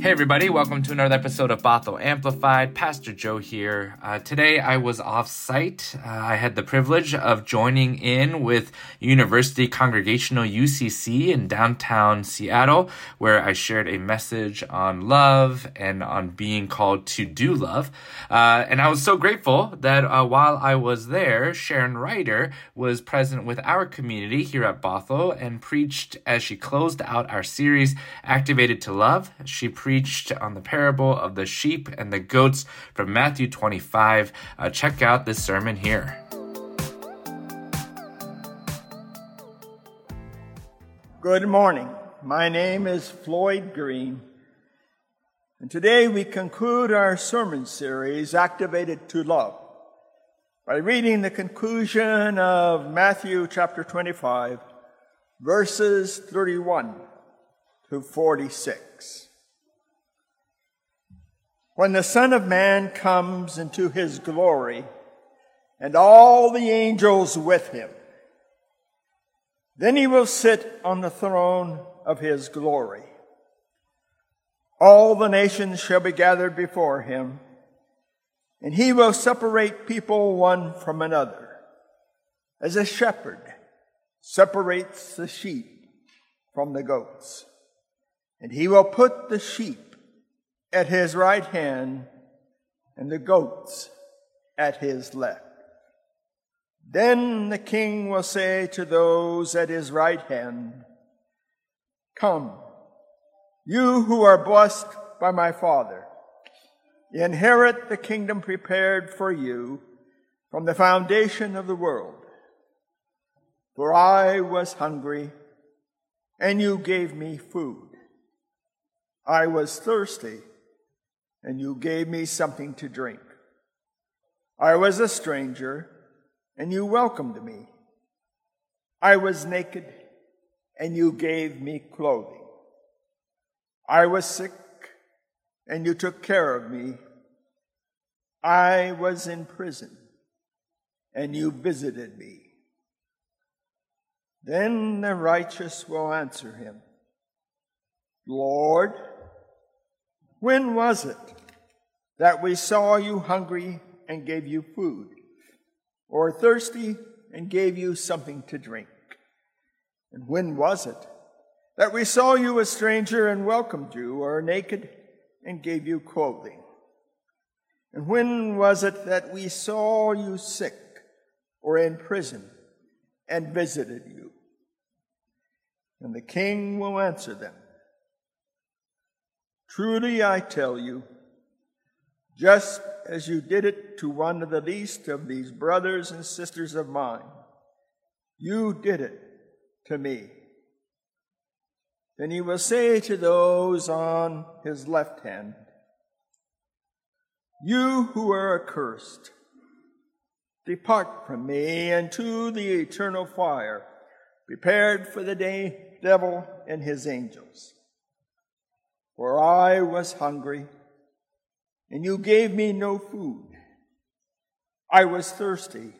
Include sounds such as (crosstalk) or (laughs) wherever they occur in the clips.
Hey, everybody, welcome to another episode of Bothell Amplified. Pastor Joe here. Uh, today I was off site. Uh, I had the privilege of joining in with University Congregational UCC in downtown Seattle, where I shared a message on love and on being called to do love. Uh, and I was so grateful that uh, while I was there, Sharon Ryder was present with our community here at Bothell and preached as she closed out our series, Activated to Love. She preached preached on the parable of the sheep and the goats from Matthew 25. Uh, check out this sermon here. Good morning. My name is Floyd Green. And today we conclude our sermon series, Activated to Love, by reading the conclusion of Matthew chapter 25, verses 31 to 46. When the Son of Man comes into his glory, and all the angels with him, then he will sit on the throne of his glory. All the nations shall be gathered before him, and he will separate people one from another, as a shepherd separates the sheep from the goats. And he will put the sheep at his right hand and the goats at his left. Then the king will say to those at his right hand, Come, you who are blessed by my Father, inherit the kingdom prepared for you from the foundation of the world. For I was hungry, and you gave me food. I was thirsty and you gave me something to drink. I was a stranger, and you welcomed me. I was naked, and you gave me clothing. I was sick, and you took care of me. I was in prison, and you visited me. Then the righteous will answer him, Lord, when was it that we saw you hungry and gave you food, or thirsty and gave you something to drink? And when was it that we saw you a stranger and welcomed you, or naked and gave you clothing? And when was it that we saw you sick or in prison and visited you? And the king will answer them. Truly I tell you, just as you did it to one of the least of these brothers and sisters of mine, you did it to me. Then he will say to those on his left hand, You who are accursed, depart from me into the eternal fire prepared for the day devil and his angels. For I was hungry, and you gave me no food. I was thirsty,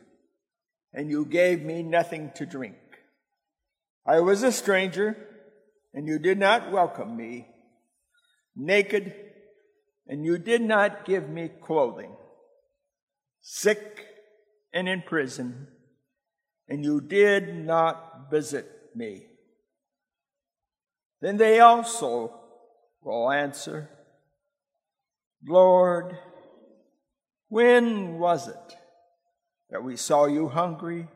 and you gave me nothing to drink. I was a stranger, and you did not welcome me. Naked, and you did not give me clothing. Sick and in prison, and you did not visit me. Then they also will answer, Lord, when was it that we saw you hungry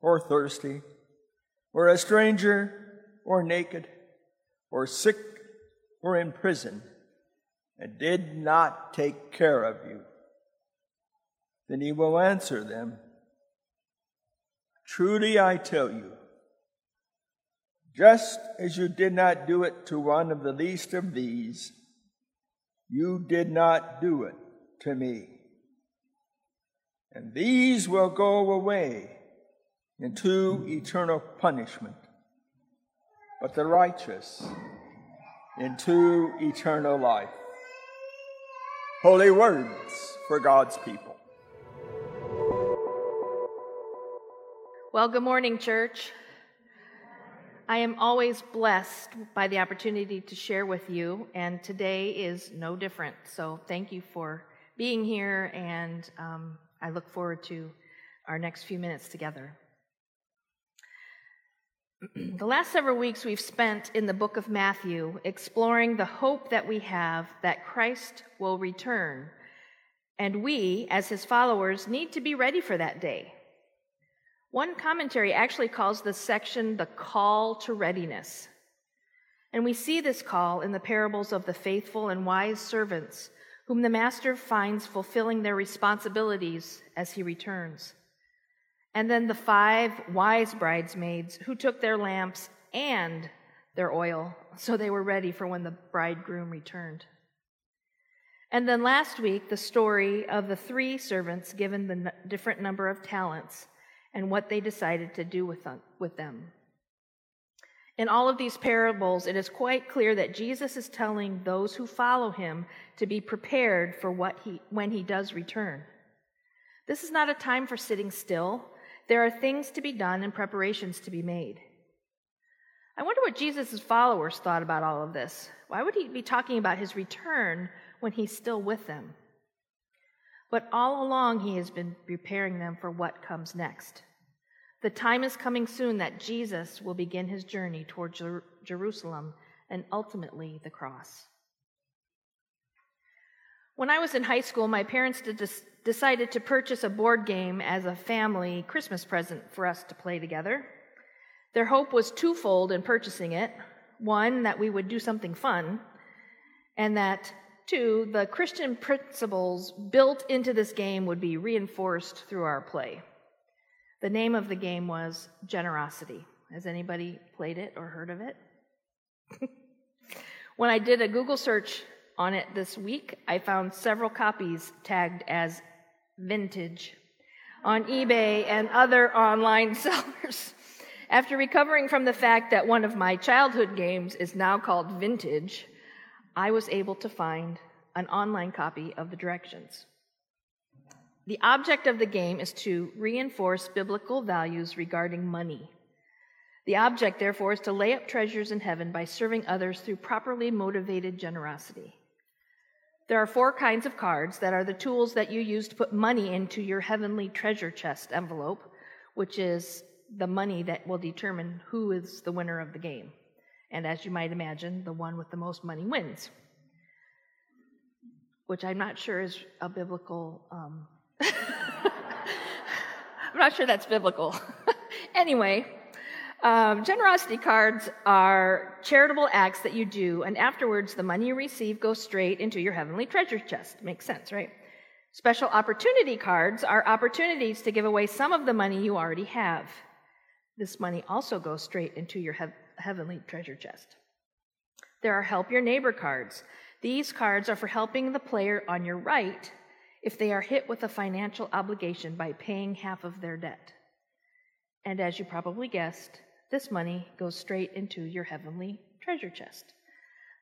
or thirsty, or a stranger or naked, or sick or in prison, and did not take care of you? Then he will answer them, Truly I tell you, just as you did not do it to one of the least of these, you did not do it to me. And these will go away into eternal punishment, but the righteous into eternal life. Holy words for God's people. Well, good morning, church. I am always blessed by the opportunity to share with you, and today is no different. So, thank you for being here, and um, I look forward to our next few minutes together. (clears throat) the last several weeks we've spent in the book of Matthew exploring the hope that we have that Christ will return, and we, as his followers, need to be ready for that day. One commentary actually calls this section the call to readiness. And we see this call in the parables of the faithful and wise servants, whom the master finds fulfilling their responsibilities as he returns. And then the five wise bridesmaids who took their lamps and their oil, so they were ready for when the bridegroom returned. And then last week, the story of the three servants given the different number of talents and what they decided to do uh, with them. In all of these parables, it is quite clear that Jesus is telling those who follow him to be prepared for what he, when he does return. This is not a time for sitting still. There are things to be done and preparations to be made. I wonder what Jesus' followers thought about all of this. Why would he be talking about his return when he's still with them? But all along, he has been preparing them for what comes next. The time is coming soon that Jesus will begin his journey toward Jer- Jerusalem and ultimately the cross. When I was in high school, my parents decided to purchase a board game as a family Christmas present for us to play together. Their hope was twofold in purchasing it one, that we would do something fun, and that Two, the Christian principles built into this game would be reinforced through our play. The name of the game was Generosity. Has anybody played it or heard of it? (laughs) when I did a Google search on it this week, I found several copies tagged as vintage on eBay and other online (laughs) sellers. After recovering from the fact that one of my childhood games is now called Vintage, I was able to find an online copy of the directions. The object of the game is to reinforce biblical values regarding money. The object, therefore, is to lay up treasures in heaven by serving others through properly motivated generosity. There are four kinds of cards that are the tools that you use to put money into your heavenly treasure chest envelope, which is the money that will determine who is the winner of the game. And as you might imagine, the one with the most money wins, which I'm not sure is a biblical. Um, (laughs) I'm not sure that's biblical. (laughs) anyway, um, generosity cards are charitable acts that you do, and afterwards, the money you receive goes straight into your heavenly treasure chest. Makes sense, right? Special opportunity cards are opportunities to give away some of the money you already have. This money also goes straight into your he- heavenly treasure chest. There are help your neighbor cards. These cards are for helping the player on your right if they are hit with a financial obligation by paying half of their debt. And as you probably guessed, this money goes straight into your heavenly treasure chest.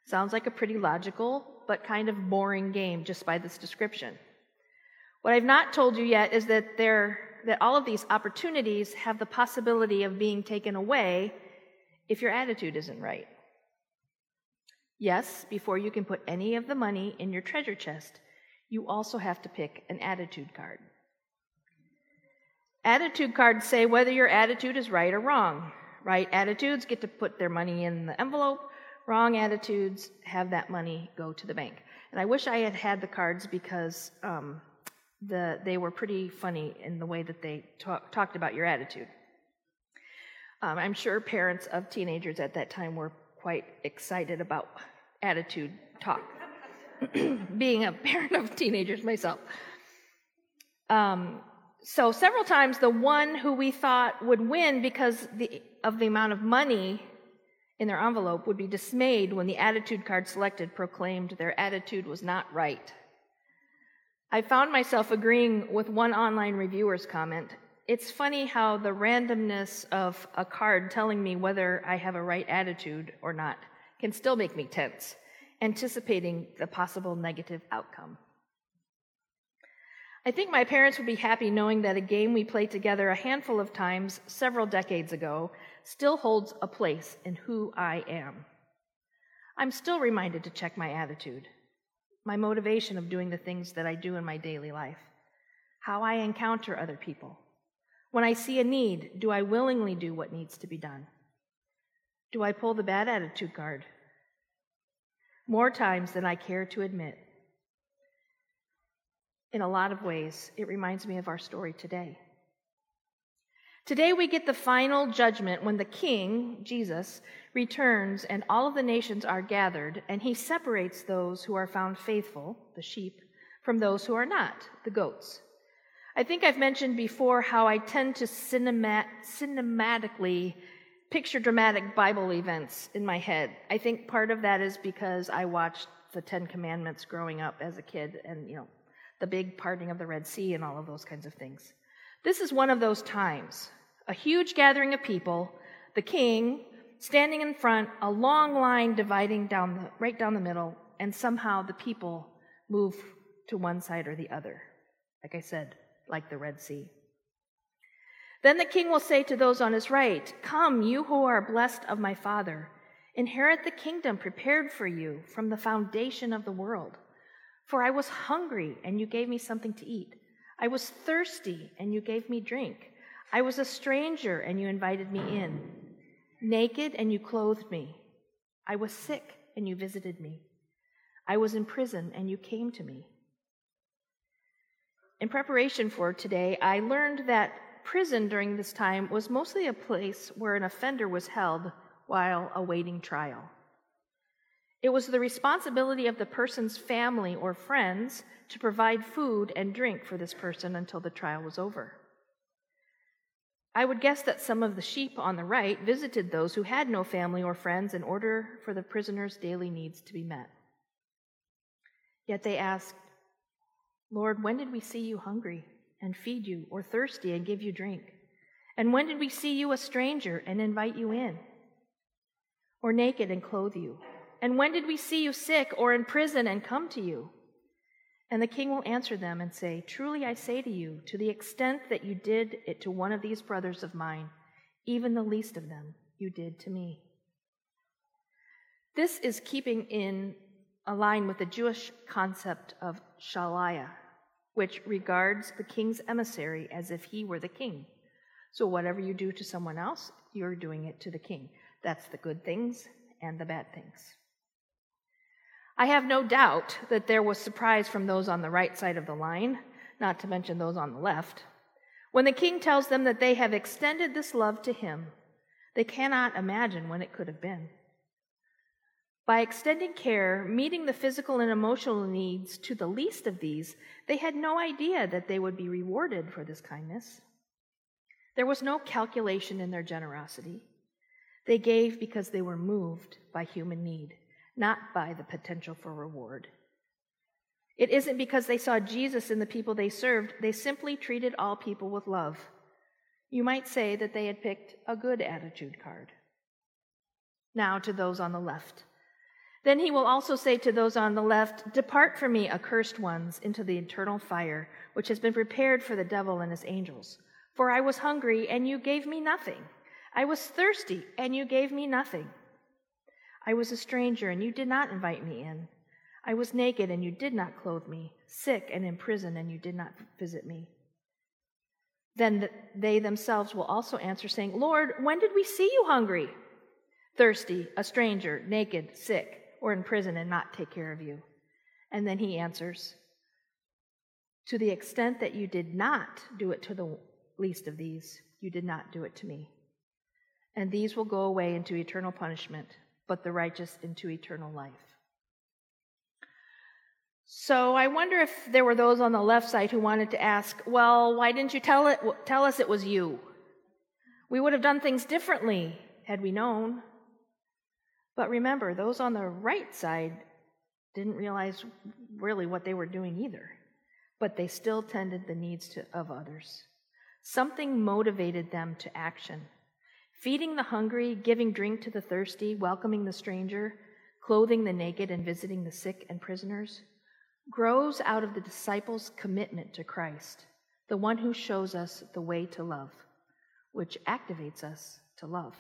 Sounds like a pretty logical, but kind of boring game just by this description. What I've not told you yet is that there that all of these opportunities have the possibility of being taken away if your attitude isn't right. Yes, before you can put any of the money in your treasure chest, you also have to pick an attitude card. Attitude cards say whether your attitude is right or wrong. Right attitudes get to put their money in the envelope, wrong attitudes have that money go to the bank. And I wish I had had the cards because um, the, they were pretty funny in the way that they talk, talked about your attitude. Um, I'm sure parents of teenagers at that time were quite excited about attitude talk, (clears throat) being a parent of teenagers myself. Um, so, several times, the one who we thought would win because the, of the amount of money in their envelope would be dismayed when the attitude card selected proclaimed their attitude was not right. I found myself agreeing with one online reviewer's comment it's funny how the randomness of a card telling me whether I have a right attitude or not can still make me tense, anticipating the possible negative outcome. I think my parents would be happy knowing that a game we played together a handful of times several decades ago still holds a place in who I am. I'm still reminded to check my attitude, my motivation of doing the things that I do in my daily life, how I encounter other people. When I see a need, do I willingly do what needs to be done? Do I pull the bad attitude card? More times than I care to admit, in a lot of ways, it reminds me of our story today. Today, we get the final judgment when the king, Jesus, returns and all of the nations are gathered, and he separates those who are found faithful, the sheep, from those who are not, the goats. I think I've mentioned before how I tend to cinema- cinematically picture dramatic Bible events in my head. I think part of that is because I watched the Ten Commandments growing up as a kid, and, you know, the big parting of the Red Sea and all of those kinds of things. This is one of those times. A huge gathering of people, the king standing in front, a long line dividing down the, right down the middle, and somehow the people move to one side or the other. Like I said, like the Red Sea. Then the king will say to those on his right, Come, you who are blessed of my Father, inherit the kingdom prepared for you from the foundation of the world. For I was hungry, and you gave me something to eat. I was thirsty, and you gave me drink. I was a stranger, and you invited me in. Naked, and you clothed me. I was sick, and you visited me. I was in prison, and you came to me. In preparation for today, I learned that prison during this time was mostly a place where an offender was held while awaiting trial. It was the responsibility of the person's family or friends to provide food and drink for this person until the trial was over. I would guess that some of the sheep on the right visited those who had no family or friends in order for the prisoner's daily needs to be met. Yet they asked, Lord, when did we see you hungry and feed you, or thirsty and give you drink? And when did we see you a stranger and invite you in? Or naked and clothe you? And when did we see you sick or in prison and come to you? And the king will answer them and say, Truly I say to you, to the extent that you did it to one of these brothers of mine, even the least of them, you did to me. This is keeping in line with the Jewish concept of shaliah, which regards the king's emissary as if he were the king. So whatever you do to someone else, you're doing it to the king. That's the good things and the bad things. I have no doubt that there was surprise from those on the right side of the line, not to mention those on the left. When the king tells them that they have extended this love to him, they cannot imagine when it could have been. By extending care, meeting the physical and emotional needs to the least of these, they had no idea that they would be rewarded for this kindness. There was no calculation in their generosity. They gave because they were moved by human need not by the potential for reward. It isn't because they saw Jesus in the people they served, they simply treated all people with love. You might say that they had picked a good attitude card. Now to those on the left. Then he will also say to those on the left, Depart from me, accursed ones, into the eternal fire, which has been prepared for the devil and his angels. For I was hungry, and you gave me nothing. I was thirsty, and you gave me nothing. I was a stranger, and you did not invite me in. I was naked, and you did not clothe me, sick and in prison, and you did not visit me. Then they themselves will also answer, saying, Lord, when did we see you hungry, thirsty, a stranger, naked, sick, or in prison, and not take care of you? And then he answers, To the extent that you did not do it to the least of these, you did not do it to me. And these will go away into eternal punishment but the righteous into eternal life. So I wonder if there were those on the left side who wanted to ask, well, why didn't you tell, it, tell us it was you? We would have done things differently had we known. But remember, those on the right side didn't realize really what they were doing either, but they still tended the needs to, of others. Something motivated them to action feeding the hungry, giving drink to the thirsty, welcoming the stranger, clothing the naked, and visiting the sick and prisoners. grows out of the disciples' commitment to Christ, the one who shows us the way to love, which activates us to love.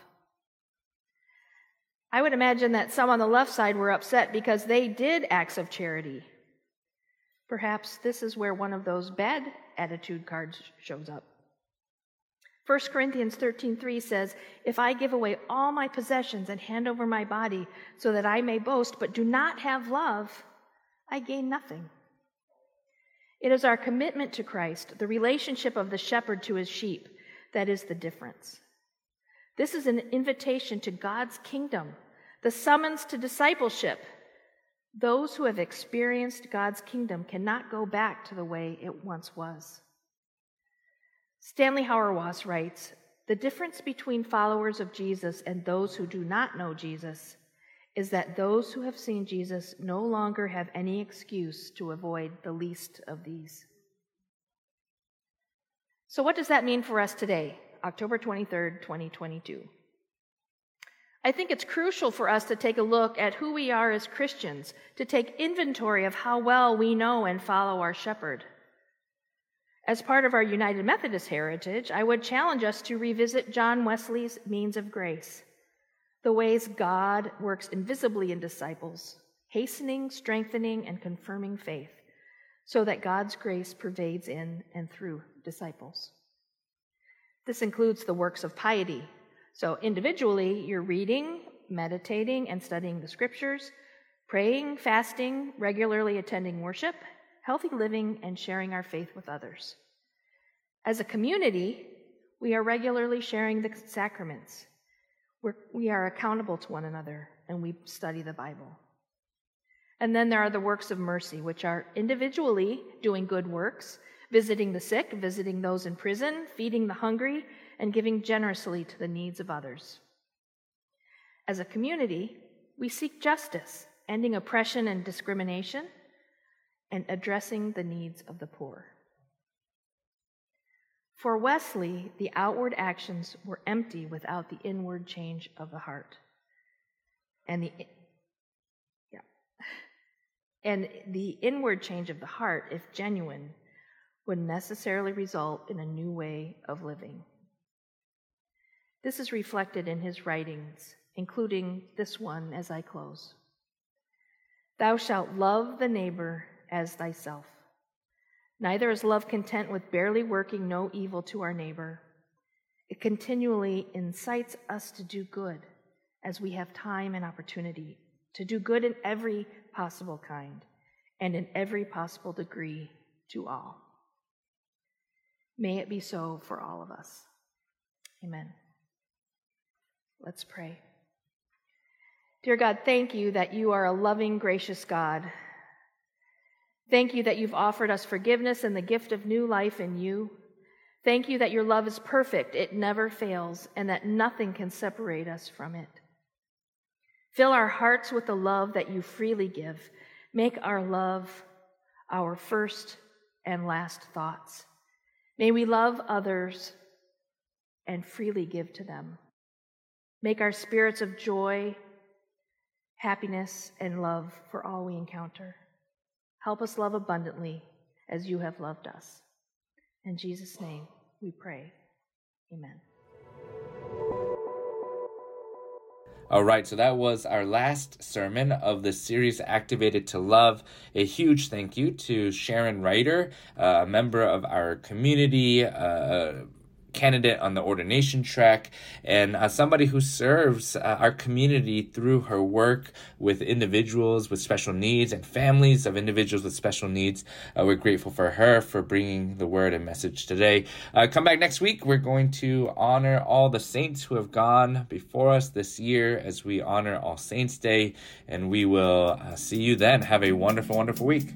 I would imagine that some on the left side were upset because they did acts of charity. Perhaps this is where one of those bad attitude cards shows up. 1 Corinthians 13:3 says, "If I give away all my possessions and hand over my body so that I may boast but do not have love, I gain nothing." It is our commitment to Christ, the relationship of the shepherd to his sheep, that is the difference. This is an invitation to God's kingdom, the summons to discipleship. Those who have experienced God's kingdom cannot go back to the way it once was. Stanley Hauerwas writes The difference between followers of Jesus and those who do not know Jesus is that those who have seen Jesus no longer have any excuse to avoid the least of these. So, what does that mean for us today, October 23rd, 2022? I think it's crucial for us to take a look at who we are as Christians, to take inventory of how well we know and follow our shepherd. As part of our United Methodist heritage, I would challenge us to revisit John Wesley's means of grace, the ways God works invisibly in disciples, hastening, strengthening, and confirming faith, so that God's grace pervades in and through disciples. This includes the works of piety. So, individually, you're reading, meditating, and studying the scriptures, praying, fasting, regularly attending worship, healthy living, and sharing our faith with others. As a community, we are regularly sharing the sacraments. We're, we are accountable to one another, and we study the Bible. And then there are the works of mercy, which are individually doing good works visiting the sick, visiting those in prison, feeding the hungry, and giving generously to the needs of others. As a community, we seek justice, ending oppression and discrimination, and addressing the needs of the poor. For Wesley, the outward actions were empty without the inward change of the heart. And the yeah. And the inward change of the heart, if genuine, would necessarily result in a new way of living. This is reflected in his writings, including this one as I close. Thou shalt love the neighbor as thyself. Neither is love content with barely working no evil to our neighbor. It continually incites us to do good as we have time and opportunity, to do good in every possible kind and in every possible degree to all. May it be so for all of us. Amen. Let's pray. Dear God, thank you that you are a loving, gracious God. Thank you that you've offered us forgiveness and the gift of new life in you. Thank you that your love is perfect, it never fails, and that nothing can separate us from it. Fill our hearts with the love that you freely give. Make our love our first and last thoughts. May we love others and freely give to them. Make our spirits of joy, happiness, and love for all we encounter. Help us love abundantly as you have loved us. In Jesus' name we pray. Amen. All right, so that was our last sermon of the series Activated to Love. A huge thank you to Sharon Ryder, uh, a member of our community. Uh, candidate on the ordination track and uh, somebody who serves uh, our community through her work with individuals with special needs and families of individuals with special needs. Uh, we're grateful for her for bringing the word and message today. Uh, come back next week. We're going to honor all the saints who have gone before us this year as we honor All Saints Day, and we will uh, see you then. Have a wonderful, wonderful week.